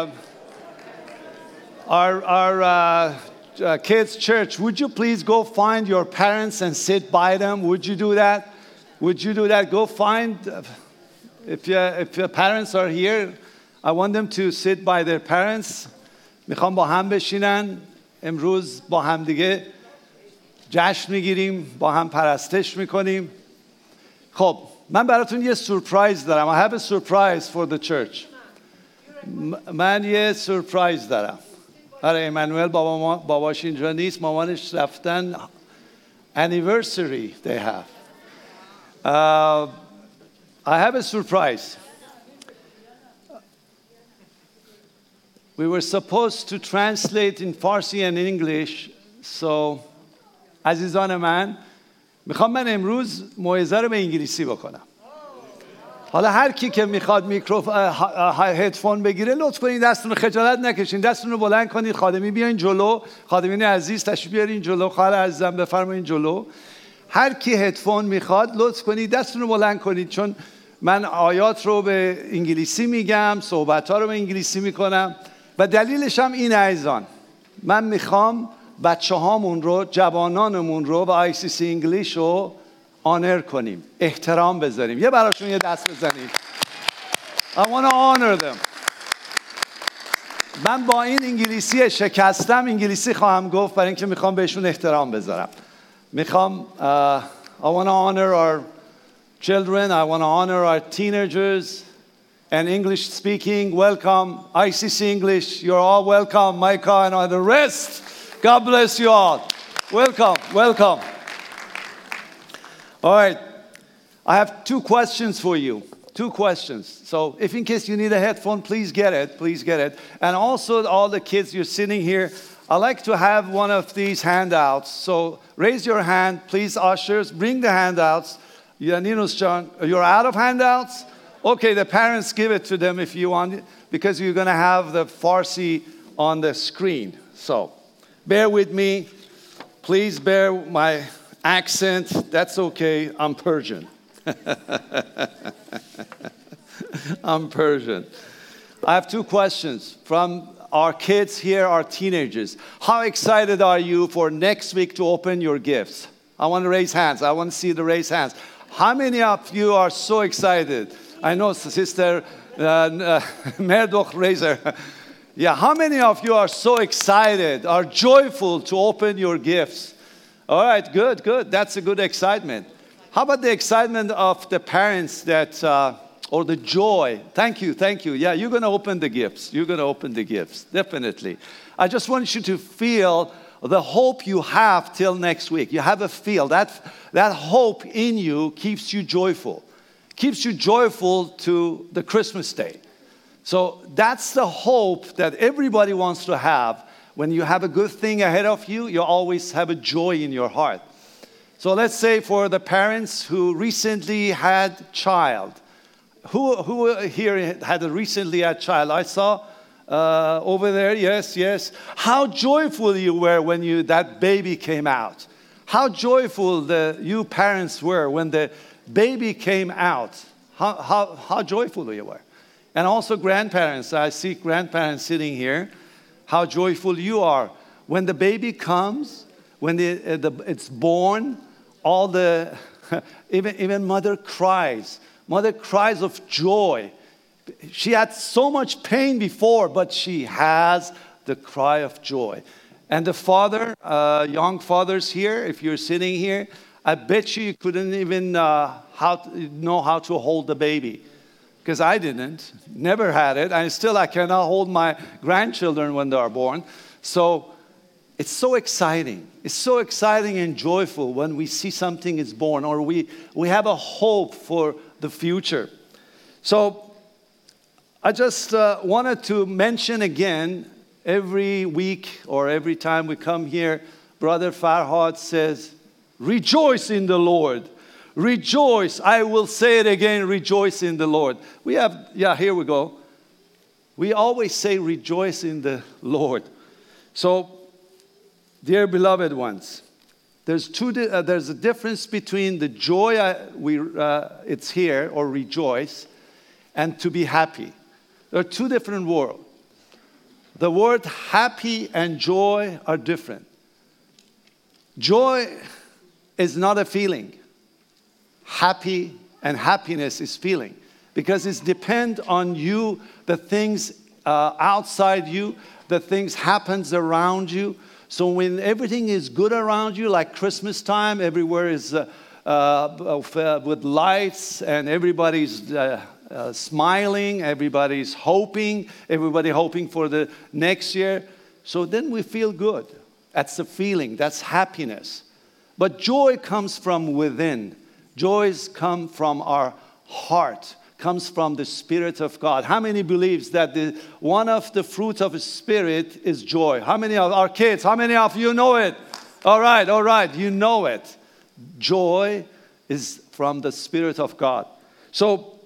uh, our, our uh, uh, kids' church, would you please go find your parents and sit by them? Would you do that? Would you do that? Go find, uh, if, your, if your parents are here, I want them to sit by their parents. میخوام با هم بشینن امروز با هم دیگه جشن میگیریم با هم پرستش میکنیم خب من براتون یه سورپرایز دارم I have a surprise for the church من یه سورپرایز دارم آره ایمانوئل بابا ما باباش اینجا نیست مامانش رفتن anniversary they have uh, I have a surprise we were supposed to translate in Farsi and English so عزیزان من میخوام من امروز موعظه رو به انگلیسی بکنم حالا هر کی که می‌خواد میکروف هدفون بگیره لطف کنید دستتون خجالت نکشین. دستتون رو بلند کنید. خادمی بیاین جلو. خادمین عزیز تشریف بیارین جلو. خواهر عزیزم بفرمایین جلو. هر کی هدفون می‌خواد لطف کنید. دستتون رو بلند کنید. چون من آیات رو به انگلیسی میگم صحبت ها رو به انگلیسی می‌کنم. و دلیلش هم این عزیزان. من می‌خوام بچه هامون رو جوانانمون رو و آی سی سی انگلیش رو آنر کنیم احترام بذاریم یه براشون یه دست بزنید I want to honor them من با این انگلیسی شکستم انگلیسی خواهم گفت برای اینکه می‌خوام بهشون احترام بذارم می‌خوام uh, I to honor our children I want to honor our teenagers and English speaking welcome ICC English you're all welcome Micah and all the rest God bless you all welcome welcome all right. I have two questions for you. Two questions. So, if in case you need a headphone, please get it. Please get it. And also, all the kids, you're sitting here. I like to have one of these handouts. So, raise your hand, please, ushers. Bring the handouts. You're out of handouts? Okay, the parents give it to them if you want, because you're going to have the Farsi on the screen. So, bear with me. Please bear my accent, that's okay. I'm Persian. I'm Persian. I have two questions from our kids here, our teenagers. How excited are you for next week to open your gifts? I want to raise hands. I want to see the raise hands. How many of you are so excited? I know Sister uh, uh, Razor. Yeah, how many of you are so excited, are joyful to open your gifts? All right, good, good. That's a good excitement. How about the excitement of the parents that, uh, or the joy? Thank you, thank you. Yeah, you're going to open the gifts. You're going to open the gifts, definitely. I just want you to feel the hope you have till next week. You have a feel. That, that hope in you keeps you joyful, keeps you joyful to the Christmas day. So that's the hope that everybody wants to have when you have a good thing ahead of you, you always have a joy in your heart. So let's say for the parents who recently had child, who, who here had a recently had child? I saw uh, over there, yes, yes. How joyful you were when you, that baby came out. How joyful the, you parents were when the baby came out. How, how, how joyful you were. And also grandparents. I see grandparents sitting here how joyful you are. When the baby comes, when the, uh, the, it's born, all the, even, even mother cries. Mother cries of joy. She had so much pain before, but she has the cry of joy. And the father, uh, young fathers here, if you're sitting here, I bet you, you couldn't even uh, how to, know how to hold the baby because I didn't, never had it, and still I cannot hold my grandchildren when they are born. So it's so exciting. It's so exciting and joyful when we see something is born or we, we have a hope for the future. So I just uh, wanted to mention again every week or every time we come here, Brother Farhad says, Rejoice in the Lord. Rejoice. I will say it again rejoice in the Lord. We have, yeah, here we go. We always say rejoice in the Lord. So, dear beloved ones, there's, two, uh, there's a difference between the joy I, we, uh, it's here or rejoice and to be happy. There are two different worlds. the word happy and joy are different. Joy is not a feeling. Happy and happiness is feeling because it's depend on you, the things uh, outside you, the things happens around you. So when everything is good around you, like Christmas time, everywhere is uh, uh, with lights and everybody's uh, uh, smiling, everybody's hoping, everybody hoping for the next year. So then we feel good. That's the feeling, that's happiness. But joy comes from within. Joys come from our heart, comes from the Spirit of God. How many believes that the, one of the fruits of the Spirit is joy? How many of our kids, how many of you know it? All right, all right, you know it. Joy is from the Spirit of God. So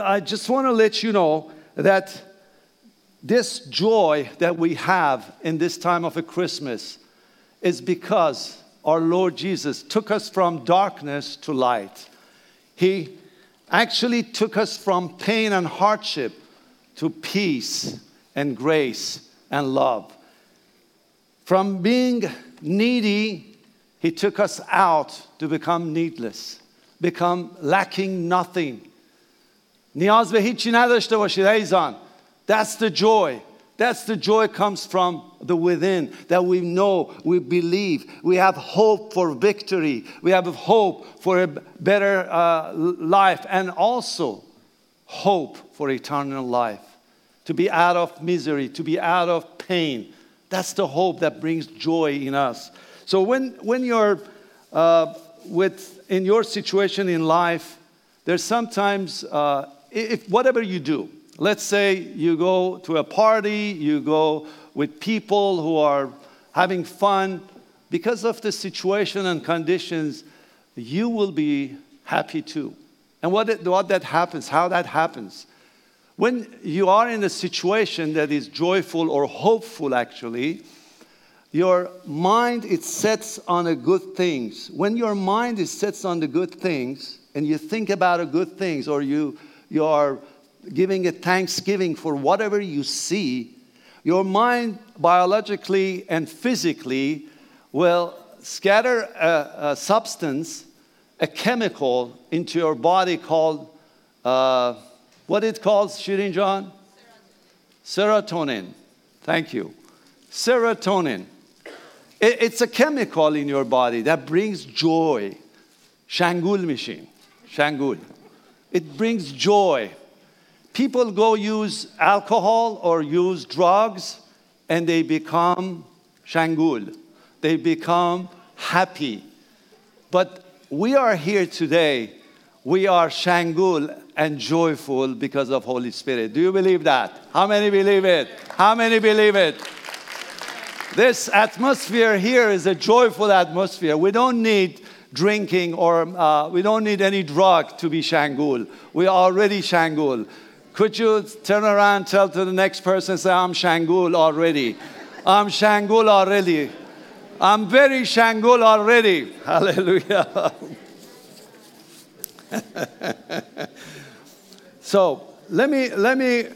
I just want to let you know that this joy that we have in this time of a Christmas is because our Lord Jesus took us from darkness to light. He actually took us from pain and hardship to peace and grace and love. From being needy, He took us out to become needless, become lacking nothing نیاز به هیچی نداشته باشید عزیزان That's the joy. that's the joy comes from the within that we know, we believe, we have hope for victory, we have hope for a better uh, life, and also hope for eternal life. To be out of misery, to be out of pain. That's the hope that brings joy in us. So when, when you're uh, with, in your situation in life, there's sometimes uh, if whatever you do, let's say you go to a party, you go with people who are having fun, because of the situation and conditions, you will be happy too. And what, what that happens, how that happens. When you are in a situation that is joyful or hopeful, actually, your mind it sets on the good things. When your mind is sets on the good things, and you think about the good things, or you you are giving a thanksgiving for whatever you see, your mind biologically and physically will scatter a, a substance, a chemical into your body called, uh, what it calls, Shirin John? Serotonin. Thank you. Serotonin. It, it's a chemical in your body that brings joy. Shangul machine. Shangul. It brings joy. People go use alcohol or use drugs and they become shangul. They become happy. But we are here today. We are shangul and joyful because of Holy Spirit. Do you believe that? How many believe it? How many believe it? This atmosphere here is a joyful atmosphere. We don't need drinking or uh, we don't need any drug to be Shangul. We're already Shangul. Could you turn around, tell to the next person, say, I'm Shangul already. I'm Shangul already. I'm very Shangul already. Hallelujah. so let me, let me,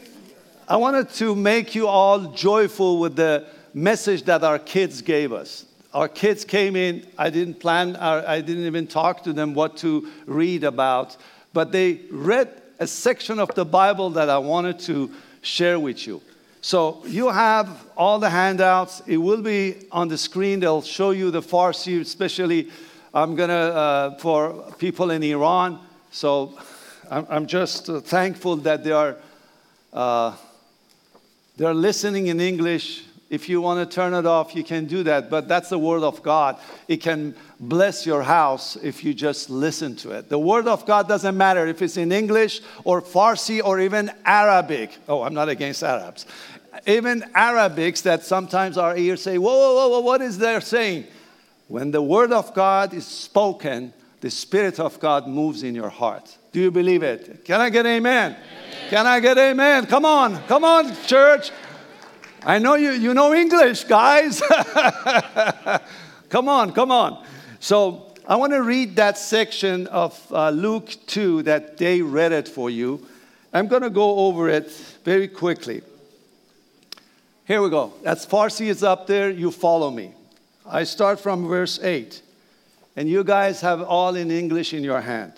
I wanted to make you all joyful with the message that our kids gave us our kids came in. I didn't plan, I didn't even talk to them what to read about, but they read a section of the Bible that I wanted to share with you. So you have all the handouts. It will be on the screen. They'll show you the Farsi, especially I'm gonna uh, for people in Iran. So I'm, I'm just uh, thankful that they are uh, they're listening in English if you want to turn it off, you can do that, but that's the Word of God. It can bless your house if you just listen to it. The Word of God doesn't matter if it's in English or Farsi or even Arabic. Oh, I'm not against Arabs. Even Arabics that sometimes our ears say, whoa, whoa, whoa, what is they saying? When the Word of God is spoken, the Spirit of God moves in your heart. Do you believe it? Can I get amen? amen? Can I get amen? Come on, come on, church. I know you, you know English, guys. come on, come on. So I want to read that section of uh, Luke 2 that they read it for you. I'm going to go over it very quickly. Here we go. That's Farsi is up there. You follow me. I start from verse 8. And you guys have all in English in your hand.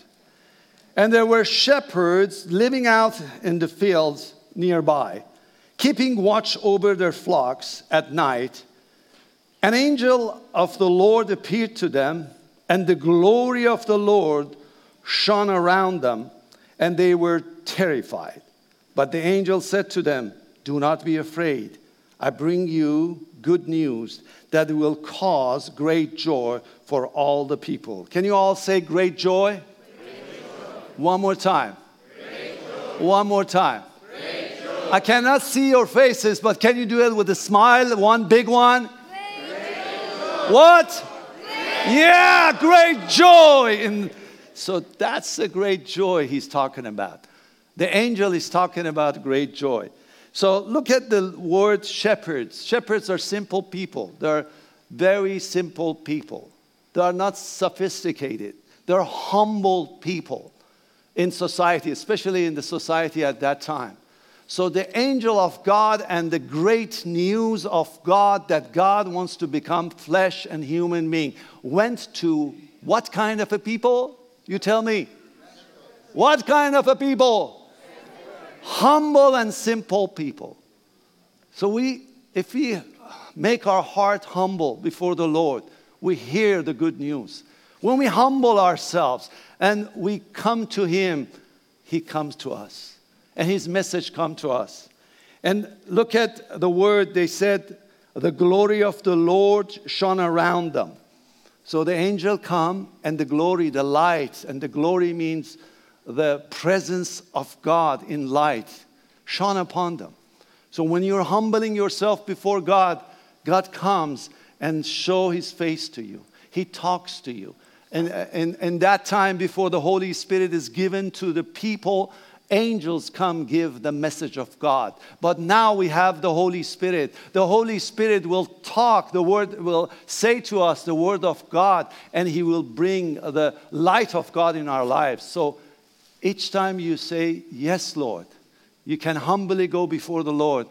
And there were shepherds living out in the fields nearby, keeping watch over their flocks at night. An angel of the Lord appeared to them, and the glory of the Lord shone around them, and they were terrified. But the angel said to them, Do not be afraid. I bring you good news that will cause great joy for all the people. Can you all say great joy? Great joy. One more time. One more time. I cannot see your faces, but can you do it with a smile? One big one. What? Yeah, great joy. And so that's the great joy he's talking about. The angel is talking about great joy. So look at the word shepherds. Shepherds are simple people. They're very simple people. They are not sophisticated. They're humble people in society, especially in the society at that time. So the angel of God and the great news of God that God wants to become flesh and human being went to what kind of a people? You tell me. What kind of a people? humble and simple people. So we, if we make our heart humble before the Lord, we hear the good news. When we humble ourselves and we come to Him, He comes to us. And His message come to us. And look at the word they said, the glory of the Lord shone around them. So the angel come and the glory, the light, and the glory means the presence of God in light shone upon them. So when you're humbling yourself before God, God comes and show his face to you. He talks to you. And in, in that time before the Holy Spirit is given to the people, angels come give the message of God. But now we have the Holy Spirit. The Holy Spirit will talk, the word will say to us the word of God, and he will bring the light of God in our lives. So each time you say, Yes, Lord, you can humbly go before the Lord,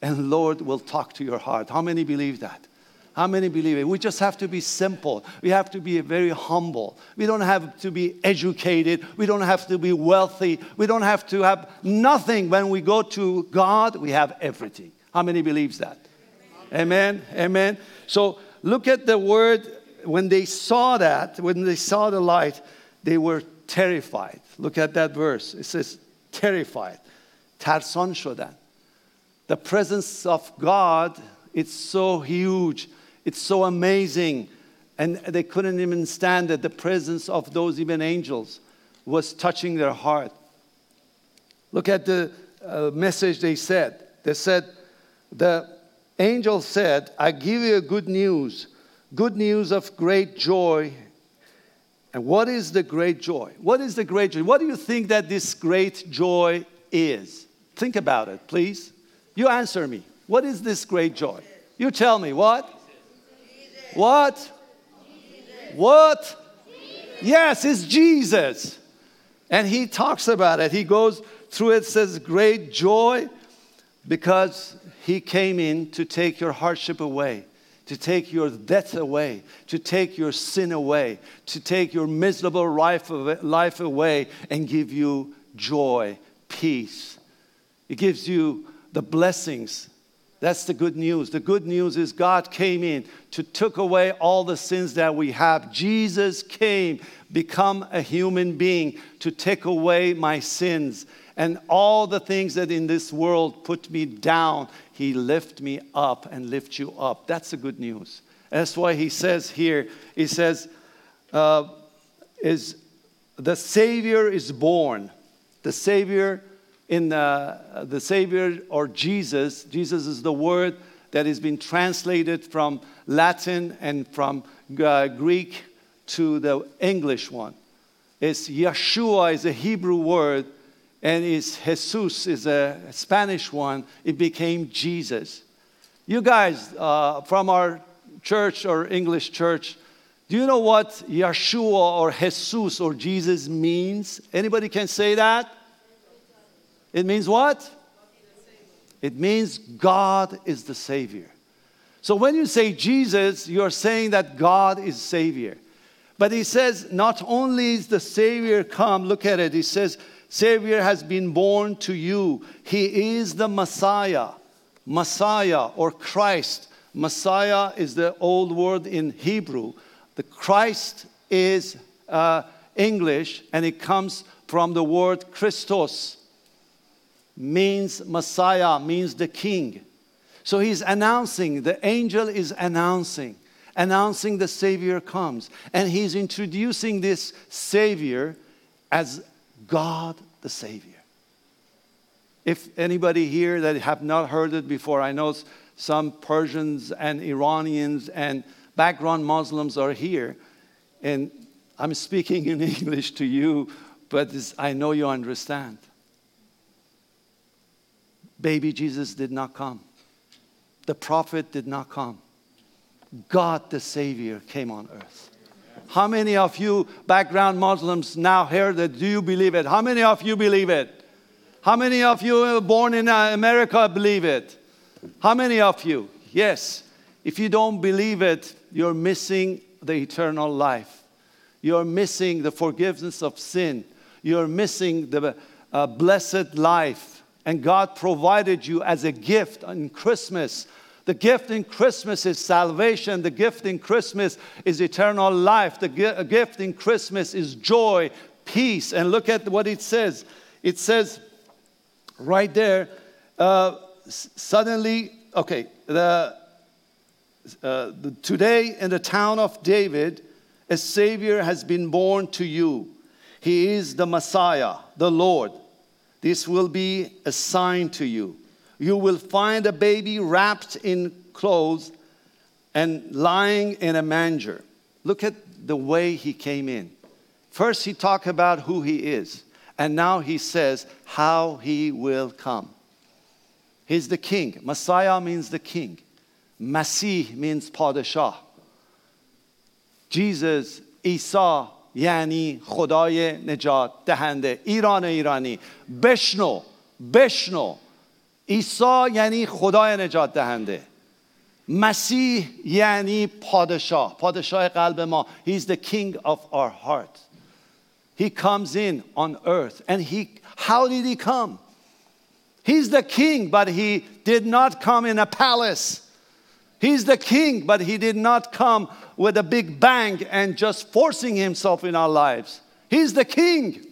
and Lord will talk to your heart. How many believe that? How many believe it? We just have to be simple. We have to be very humble. We don't have to be educated. We don't have to be wealthy. We don't have to have nothing. When we go to God, we have everything. How many believes that? Amen. Amen. So look at the word. When they saw that, when they saw the light, they were terrified. Look at that verse. It says, terrified. Tarsan shodan. The presence of God, it's so huge. It's so amazing. And they couldn't even stand that The presence of those even angels was touching their heart. Look at the uh, message they said. They said, the angel said, I give you good news, good news of great joy and what is the great joy? What is the great joy? What do you think that this great joy is? Think about it, please. You answer me. What is this great joy? You tell me. What? What? Jesus. What? Jesus. Yes, it's Jesus. And he talks about it. He goes through it, says, Great joy because he came in to take your hardship away to take your death away, to take your sin away, to take your miserable life away and give you joy, peace. It gives you the blessings. That's the good news. The good news is God came in to took away all the sins that we have. Jesus came, become a human being to take away my sins and all the things that in this world put me down he lift me up and lift you up. That's the good news. That's why he says here, he says, uh, is the Savior is born. The Savior in the, the Savior or Jesus, Jesus is the word that has been translated from Latin and from uh, Greek to the English one. It's Yeshua is a Hebrew word and it's Jesus is a Spanish one. It became Jesus. You guys uh, from our church or English church, do you know what Yeshua or Jesus or Jesus means? Anybody can say that? It means what? It means God is the Savior. So when you say Jesus, you're saying that God is Savior. But he says, not only is the Savior come, look at it, he says, Savior has been born to you. He is the Messiah. Messiah or Christ. Messiah is the old word in Hebrew. The Christ is uh, English and it comes from the word Christos, means Messiah, means the king. So he's announcing, the angel is announcing, announcing the Savior comes. And he's introducing this Savior as God the Savior. If anybody here that have not heard it before, I know some Persians and Iranians and background Muslims are here, and I'm speaking in English to you, but this, I know you understand. Baby Jesus did not come. The prophet did not come. God the Savior came on earth. How many of you background Muslims now hear that? Do you believe it? How many of you believe it? How many of you born in uh, America believe it? How many of you? Yes. If you don't believe it, you're missing the eternal life. You're missing the forgiveness of sin. You're missing the uh, blessed life. And God provided you as a gift in Christmas. The gift in Christmas is salvation. The gift in Christmas is eternal life. The gift in Christmas is joy, peace. And look at what it says. It says, right there, uh, suddenly, okay, the, uh, the, today in the town of David, a Savior has been born to you. He is the Messiah, the Lord. This will be a sign to you. You will find a baby wrapped in clothes and lying in a manger. Look at the way he came in. First, he talked about who he is. And now he says how he will come. He's the king. Messiah means the king. Masih means padishah. Jesus, Isa یعنی خدای نجات دهنده ایران ایرانی بشنو بشنو عیسی یعنی خدای نجات دهنده مسیح یعنی پادشاه پادشاه قلب ما He's the king of our heart he comes in on earth. And he, how did he come? He's the king, but he did not come in a palace. He's the king, but he did not come with a big bang and just forcing himself in our lives. He's the king.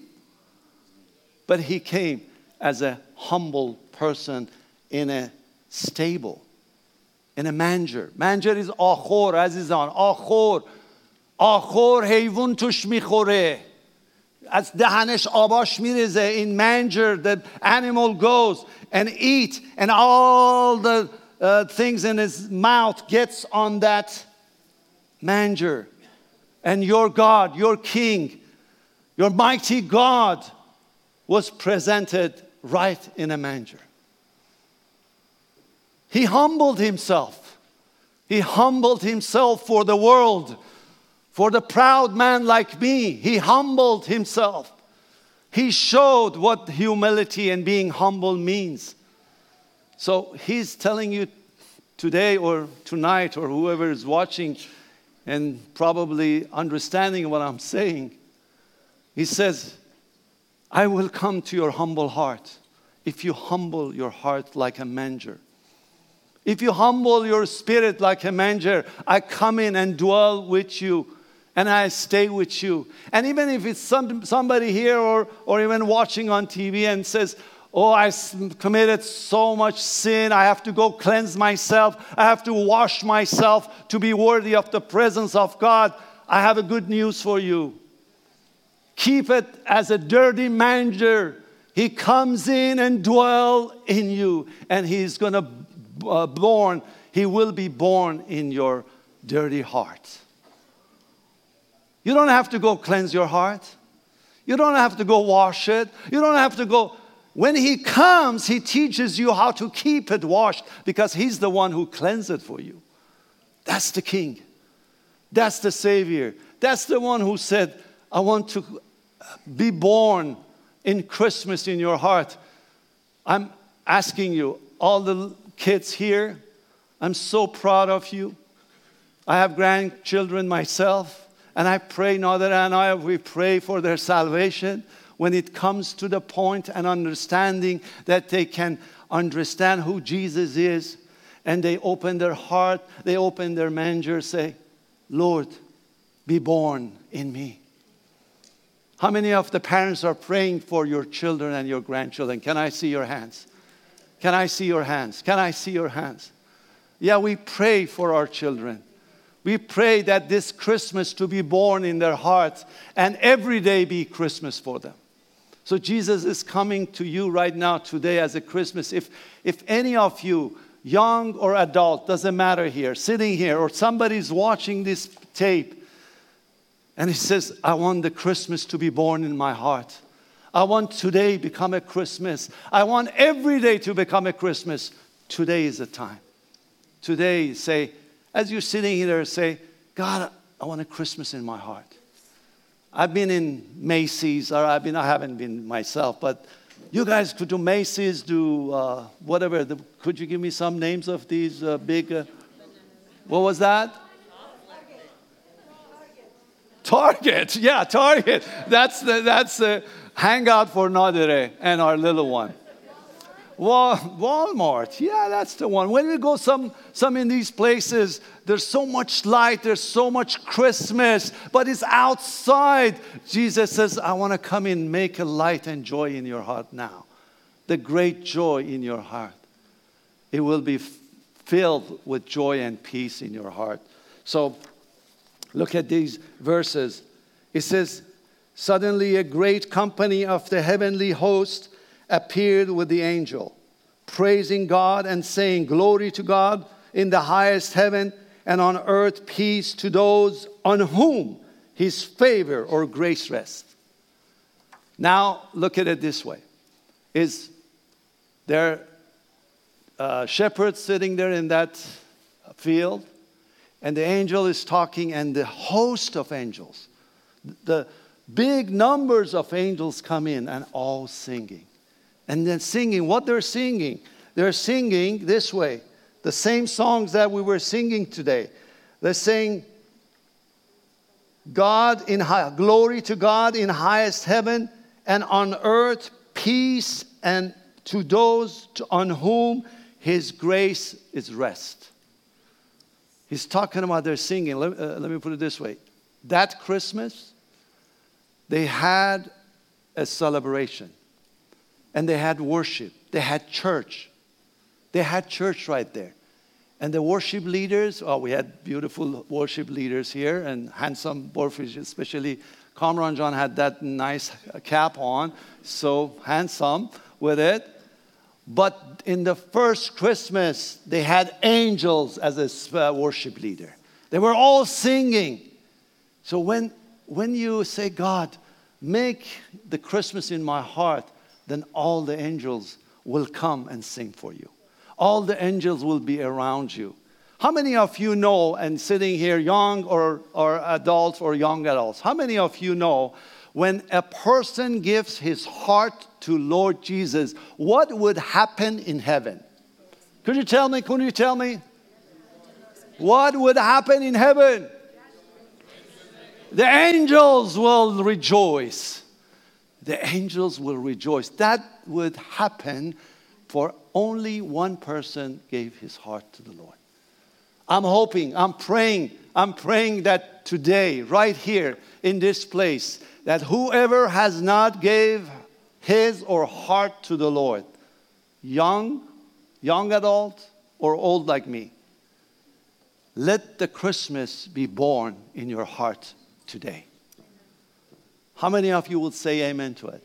But he came as a humble person in a stable, in a manger. Manger is akhor, azizan. Akhor. Akhor حیوان توش میخوره از دهنش آباش میریزه in manger the animal goes and eat and all the uh, things in his mouth gets on that manger and your God your king your mighty God was presented right in a manger he humbled himself he humbled himself for the world for the proud man like me, he humbled himself. He showed what humility and being humble means. So he's telling you today or tonight or whoever is watching and probably understanding what I'm saying. He says, I will come to your humble heart if you humble your heart like a manger. If you humble your spirit like a manger, I come in and dwell with you and I stay with you. And even if it's some, somebody here or, or even watching on TV and says, Oh, I committed so much sin. I have to go cleanse myself. I have to wash myself to be worthy of the presence of God. I have a good news for you. Keep it as a dirty manger. He comes in and dwell in you, and he's going to uh, born. He will be born in your dirty heart. You don't have to go cleanse your heart. You don't have to go wash it. You don't have to go. When He comes, He teaches you how to keep it washed because He's the one who cleansed it for you. That's the King. That's the Savior. That's the one who said, I want to uh, be born in Christmas in your heart. I'm asking you, all the kids here, I'm so proud of you. I have grandchildren myself, and I pray, Nadira and I, we pray for their salvation when it comes to the point and understanding that they can understand who Jesus is, and they open their heart, they open their manger, say, Lord, be born in me. How many of the parents are praying for your children and your grandchildren? Can I see your hands? Can I see your hands? Can I see your hands? Yeah, we pray for our children. We pray that this Christmas to be born in their hearts and every day be Christmas for them. So Jesus is coming to you right now today as a Christmas. If, if any of you, young or adult, doesn't matter here, sitting here, or somebody's watching this tape, and he says, I want the Christmas to be born in my heart. I want today become a Christmas. I want every day to become a Christmas. Today is the time. Today, say, as you're sitting here, say, God, I want a Christmas in my heart. I've been in Macy's, or I've been, I haven't been myself, but you guys could do Macy's, do uh, whatever. The, could you give me some names of these uh, big? Uh, what was that? Target. Yeah, Target. That's the that's the hangout for Nadire and our little one. Walmart, yeah, that's the one. When we go some, some in these places, there's so much light, there's so much Christmas, but it's outside. Jesus says, I want to come in, make a light and joy in your heart now. The great joy in your heart. It will be filled with joy and peace in your heart. So look at these verses. It says, Suddenly a great company of the heavenly host appeared with the angel, praising God and saying, Glory to God in the highest heaven, and on earth peace to those on whom his favor or grace rests. Now, look at it this way Is there uh, shepherds sitting there in that field? And the angel is talking, and the host of angels, the big numbers of angels come in and all singing and then singing what they're singing. They're singing this way the same songs that we were singing today. They're saying, God in high, glory to God in highest heaven, and on earth peace, and to those on whom His grace is rest. He's talking about their singing. Let, uh, let me put it this way: that Christmas, they had a celebration and they had worship, they had church. They had church right there. And the worship leaders, oh, we had beautiful worship leaders here and handsome worship, especially Kamran John had that nice cap on, so handsome with it. But in the first Christmas, they had angels as a uh, worship leader. They were all singing. So when, when you say, God, make the Christmas in my heart, then all the angels will come and sing for you. All the angels will be around you. How many of you know, and sitting here, young or, or adults or young adults, how many of you know when a person gives his heart to Lord Jesus, what would happen in heaven? Could you tell me? Could you tell me? What would happen in heaven? The angels will rejoice the angels will rejoice. That would happen for only one person gave his heart to the Lord. I'm hoping, I'm praying, I'm praying that today, right here in this place, that whoever has not gave his or heart to the Lord, young, young adult, or old like me, let the Christmas be born in your heart today. How many of you will say amen to it?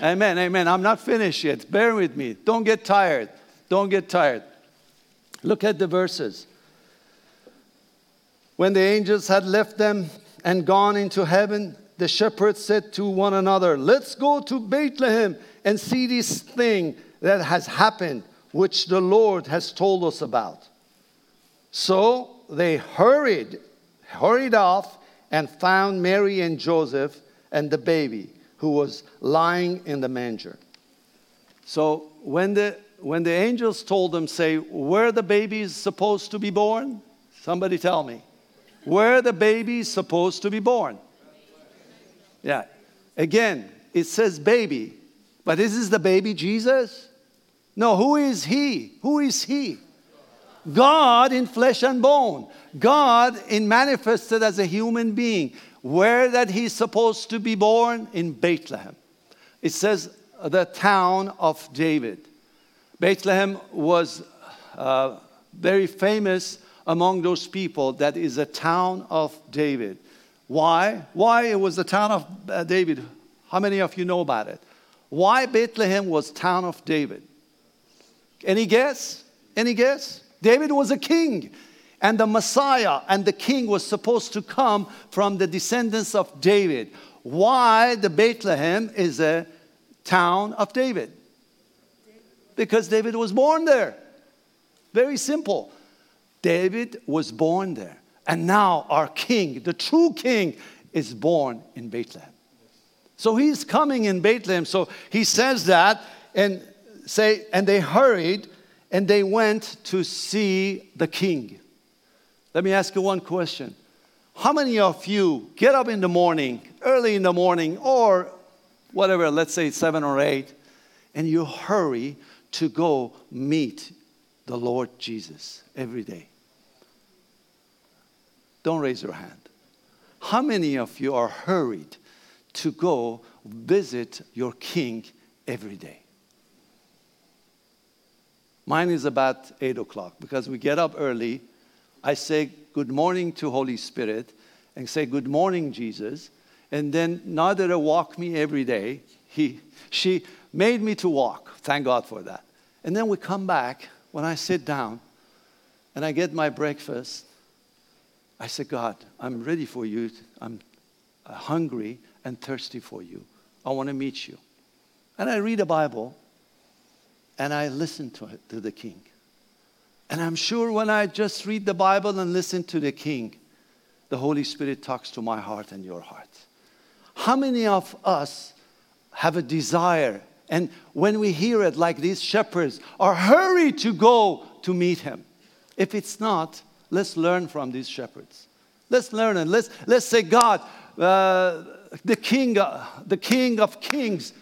Amen. amen, amen. I'm not finished yet. Bear with me. Don't get tired. Don't get tired. Look at the verses. When the angels had left them and gone into heaven, the shepherds said to one another, Let's go to Bethlehem and see this thing that has happened, which the Lord has told us about. So they hurried, hurried off and found Mary and Joseph and the baby who was lying in the manger. So when the when the angels told them, say, where the baby is supposed to be born? Somebody tell me. Where the baby is supposed to be born? Yeah. Again, it says baby, but is this the baby Jesus? No, who is he? Who is he? God in flesh and bone. God in manifested as a human being. Where that he's supposed to be born? In Bethlehem. It says the town of David. Bethlehem was uh, very famous among those people that is a town of David. Why? Why it was the town of uh, David? How many of you know about it? Why Bethlehem was town of David? Any guess? Any guess? David was a king, and the Messiah and the king was supposed to come from the descendants of David. Why the Bethlehem is a town of David? Because David was born there. Very simple. David was born there. And now our king, the true king, is born in Bethlehem. So he's coming in Bethlehem. So he says that and say, and they hurried and they went to see the king. Let me ask you one question. How many of you get up in the morning, early in the morning, or whatever, let's say seven or eight, and you hurry to go meet the Lord Jesus every day? Don't raise your hand. How many of you are hurried to go visit your king every day? Mine is about 8 o'clock because we get up early. I say good morning to Holy Spirit and say good morning, Jesus. And then Nadira walk me every day. He, she made me to walk. Thank God for that. And then we come back when I sit down and I get my breakfast. I say, God, I'm ready for you. I'm uh, hungry and thirsty for you. I want to meet you. And I read the Bible and I listen to, it, to the king. And I'm sure when I just read the Bible and listen to the king, the Holy Spirit talks to my heart and your heart. How many of us have a desire? And when we hear it, like these shepherds, are hurried to go to meet him. If it's not, let's learn from these shepherds. Let's learn and let's, let's say, God, uh, the king, uh, the king of kings,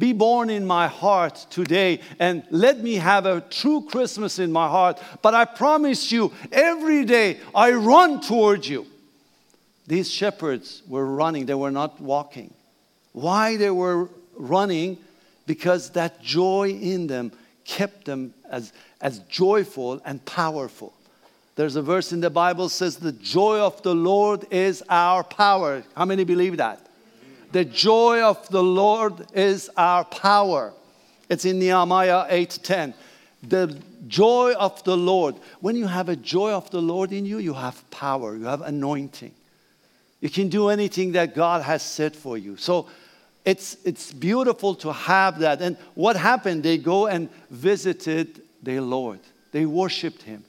be born in my heart today and let me have a true Christmas in my heart. But I promise you, every day I run towards you. These shepherds were running, they were not walking. Why they were running? Because that joy in them kept them as, as joyful and powerful. There's a verse in the Bible says the joy of the Lord is our power. How many believe that? The joy of the Lord is our power. It's in Nehemiah 8:10. The joy of the Lord. When you have a joy of the Lord in you, you have power, you have anointing. You can do anything that God has said for you. So it's, it's beautiful to have that. And what happened? They go and visited their Lord, they worshiped Him.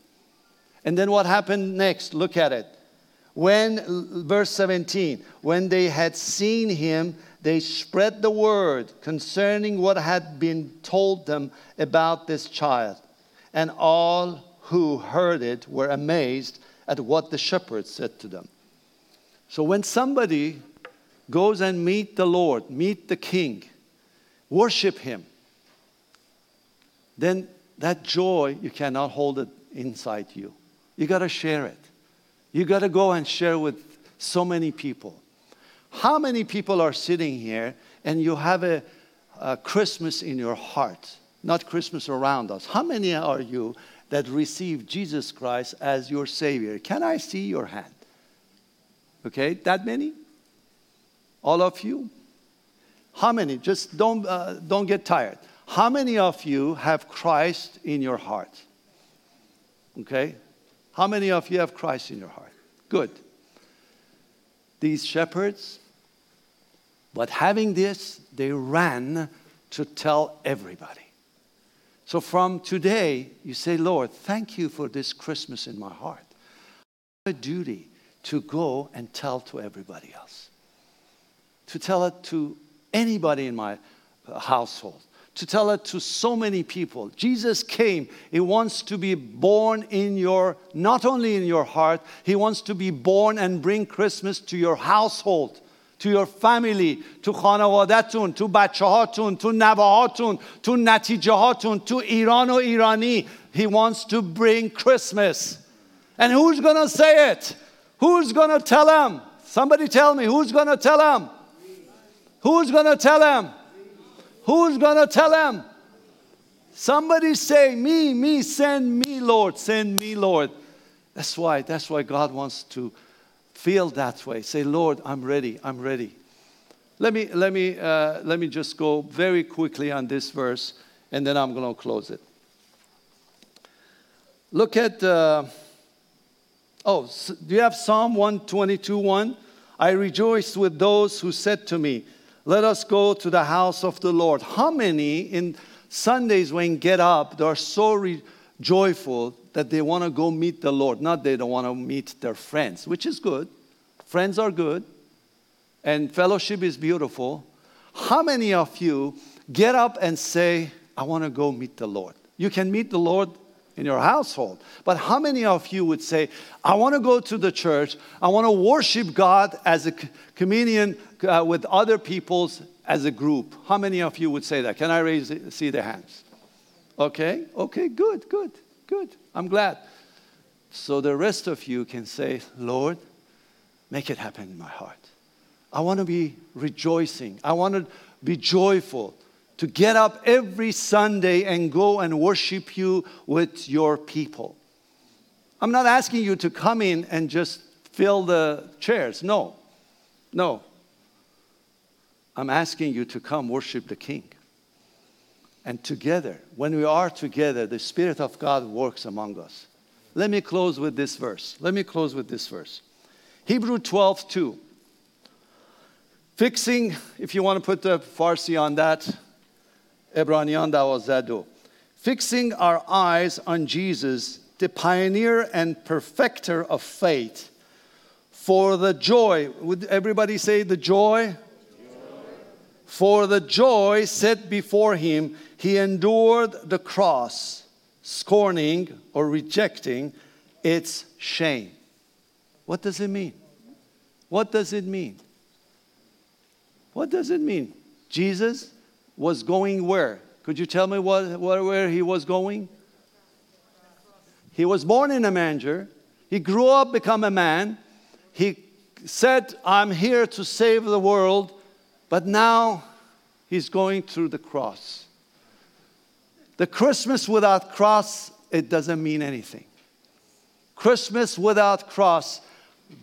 And then what happened next? Look at it. When, verse 17, when they had seen him, they spread the word concerning what had been told them about this child. And all who heard it were amazed at what the shepherds said to them. So when somebody goes and meet the Lord, meet the king, worship him, then that joy, you cannot hold it inside you. You got to share it. You got to go and share with so many people. How many people are sitting here and you have a, a Christmas in your heart, not Christmas around us? How many are you that receive Jesus Christ as your Savior? Can I see your hand? Okay, that many? All of you? How many? Just don't, uh, don't get tired. How many of you have Christ in your heart? Okay, how many of you have Christ in your heart? Good. These shepherds, but having this, they ran to tell everybody. So from today, you say, Lord, thank you for this Christmas in my heart. I have a duty to go and tell to everybody else, to tell it to anybody in my household, to tell it to so many people. Jesus came. He wants to be born in your, not only in your heart, He wants to be born and bring Christmas to your household. to your family تو خانوادتون تو بچه هاتون تو نواهاتون تو نتیجه هاتون تو ایران و ایرانی He wants to bring Christmas and who's gonna say it who's gonna tell him somebody tell me who's gonna tell him who's gonna tell him Who's gonna tell him? Somebody say, Me, me, send me, Lord, send me, Lord. That's why, that's why God wants to feel that way. Say, Lord, I'm ready, I'm ready. Let me, let me, uh, let me just go very quickly on this verse, and then I'm going to close it. Look at, uh, oh, do you have Psalm 122 1? I rejoiced with those who said to me, let us go to the house of the Lord. How many in Sundays when get up, they're so re- joyful that they want to go meet the Lord? Not they don't want to meet their friends, which is good. Friends are good, and fellowship is beautiful. How many of you get up and say, I want to go meet the Lord? You can meet the Lord in your household. But how many of you would say, I want to go to the church, I want to worship God as a communion uh, with other peoples as a group? How many of you would say that? Can I raise see the hands? Okay, okay, good, good, good. I'm glad. So the rest of you can say, Lord, make it happen in my heart. I want to be rejoicing. I want to be joyful to get up every Sunday and go and worship you with your people. I'm not asking you to come in and just fill the chairs. No, no. I'm asking you to come worship the King. And together, when we are together, the Spirit of God works among us. Let me close with this verse. Let me close with this verse. Hebrew 12, 2. Fixing, if you want to put the Farsi on that, Ebranian Dawazado. Fixing our eyes on Jesus, the pioneer and perfecter of faith, for the joy, would everybody say the joy? For the joy set before him, he endured the cross, scorning or rejecting its shame. What does it mean? What does it mean? What does it mean? Jesus was going where? Could you tell me what, where he was going? He was born in a manger. He grew up, become a man. He said, I'm here to save the world, but now he's going through the cross. The Christmas without cross, it doesn't mean anything. Christmas without cross,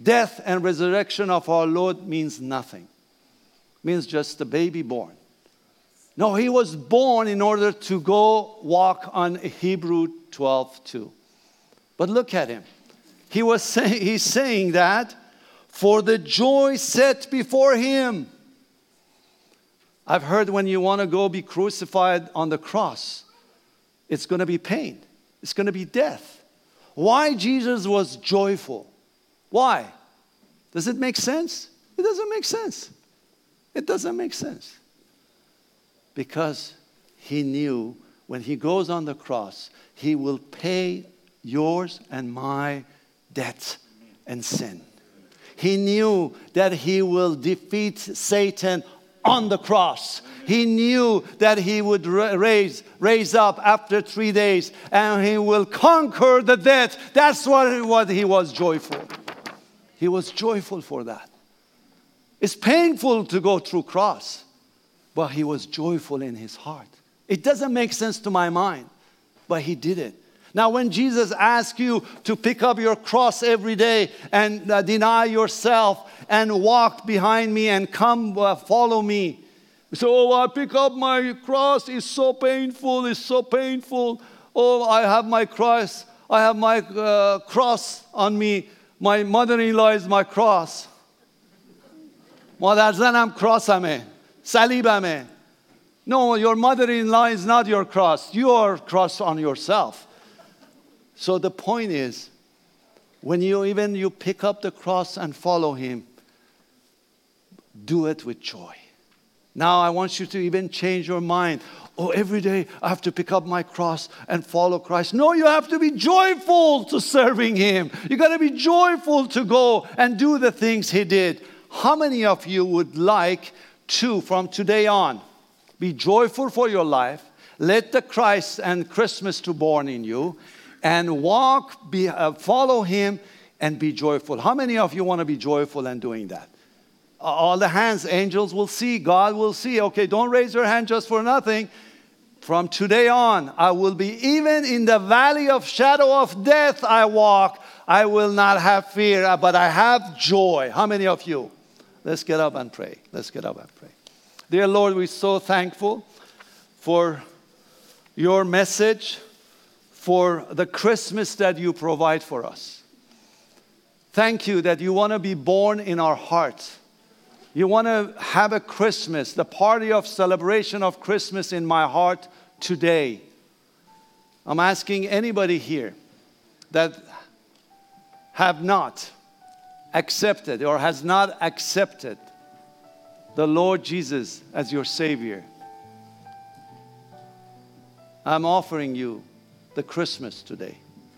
death and resurrection of our Lord means nothing. It means just a baby born. No, he was born in order to go walk on Hebrew 12 2. But look at him. He was saying, he's saying that for the joy set before him. I've heard when you want to go be crucified on the cross, it's going to be pain, it's going to be death. Why Jesus was joyful? Why? Does it make sense? It doesn't make sense. It doesn't make sense because he knew when he goes on the cross, he will pay yours and my debt and sin. He knew that he will defeat Satan on the cross. He knew that he would raise, raise up after three days and he will conquer the death. That's what, what he was joyful. He was joyful for that. It's painful to go through cross but he was joyful in his heart. It doesn't make sense to my mind, but he did it. Now, when Jesus asks you to pick up your cross every day and uh, deny yourself and walk behind me and come uh, follow me, you say, Oh, I pick up my cross, it's so painful, it's so painful. Oh, I have my cross, I have my uh, cross on me. My mother in law is my cross. مادر زنم کراسمه Salibame. No, your mother in law is not your cross. You are cross on yourself. So the point is, when you even you pick up the cross and follow him, do it with joy. Now I want you to even change your mind. Oh, every day I have to pick up my cross and follow Christ. No, you have to be joyful to serving Him. You got to be joyful to go and do the things He did. How many of you would like to, from today on, be joyful for your life? Let the Christ and Christmas to born in you, and walk, be, uh, follow Him, and be joyful. How many of you want to be joyful and doing that? all the hands, angels will see, God will see. Okay, don't raise your hand just for nothing. From today on, I will be even in the valley of shadow of death I walk. I will not have fear, but I have joy. How many of you? Let's get up and pray. Let's get up and pray. Dear Lord, we're so thankful for your message, for the Christmas that you provide for us. Thank you that you want to be born in our hearts you want to have a Christmas, the party of celebration of Christmas in my heart today. I'm asking anybody here that have not accepted or has not accepted the Lord Jesus as your Savior. I'm offering you the Christmas today.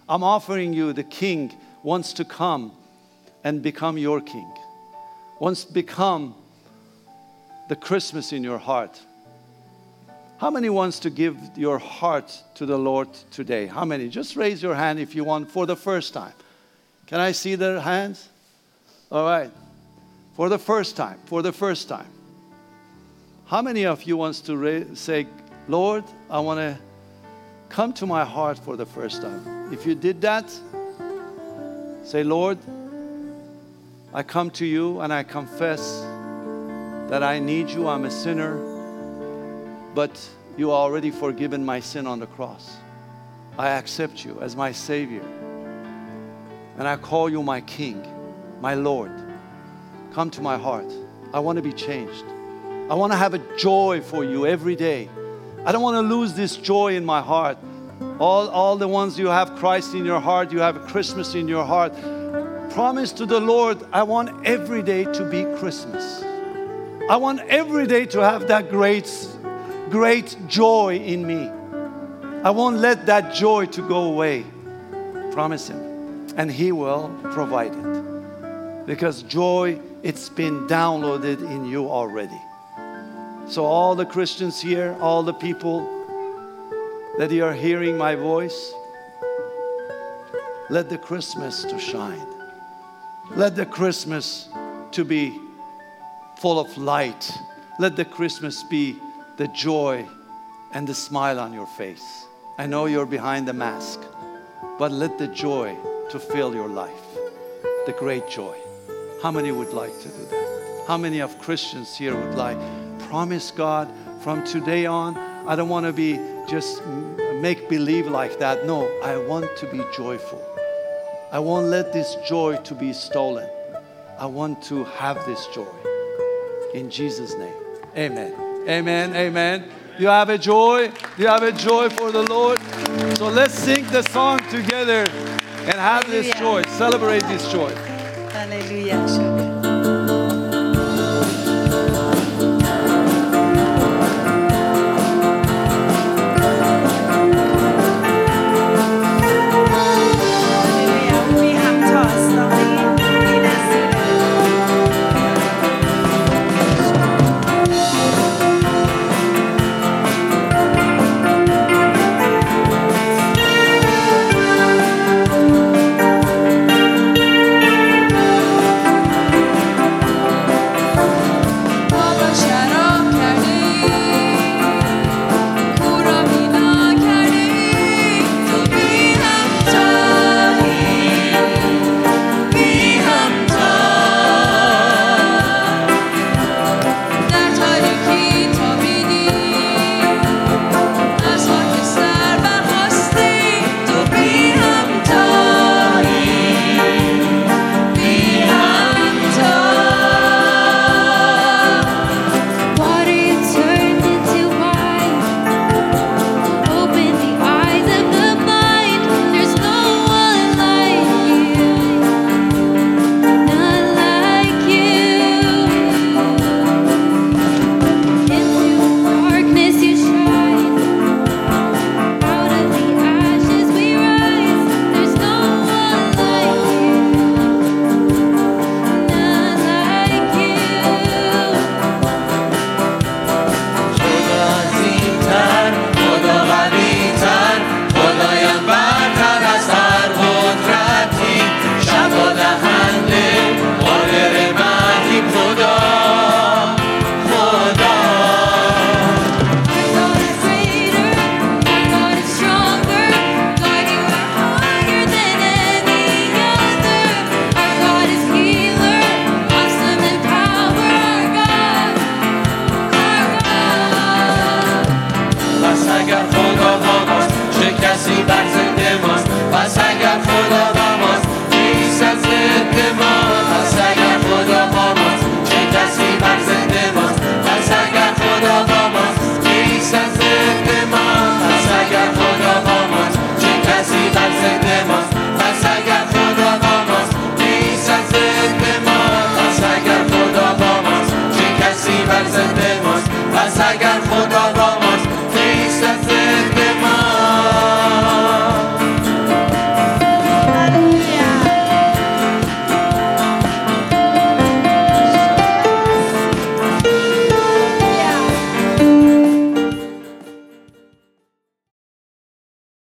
I'm offering you the King wants to come and become your King wants to become the Christmas in your heart. How many wants to give your heart to the Lord today? How many? Just raise your hand if you want for the first time. Can I see their hands? All right. For the first time, for the first time. How many of you wants to ra- say, "Lord, I want to come to my heart for the first time." If you did that, say, "Lord, I come to you and I confess that I need you. I'm a sinner, but you already forgiven my sin on the cross. I accept you as my Savior. And I call you my King, my Lord. Come to my heart. I want to be changed. I want to have a joy for you every day. I don't want to lose this joy in my heart. All, all the ones you have Christ in your heart, you have Christmas in your heart promise to the Lord, I want every day to be Christmas. I want every day to have that great, great joy in me. I won't let that joy to go away. Promise Him. And He will provide it. Because joy, it's been downloaded in you already. So, all the Christians here, all the people that you are hearing my voice, let the Christmas to shine. Let the Christmas to be full of light. Let the Christmas be the joy and the smile on your face. I know you're behind the mask, but let the joy to fill your life. The great joy. How many would like to do that? How many of Christians here would like promise God from today on I don't want to be just make believe like that. No, I want to be joyful. I won't let this joy to be stolen. I want to have this joy. In Jesus' name. Amen. Amen. Amen. You have a joy. You have a joy for the Lord. So let's sing the song together and have this joy. Celebrate this joy. Hallelujah.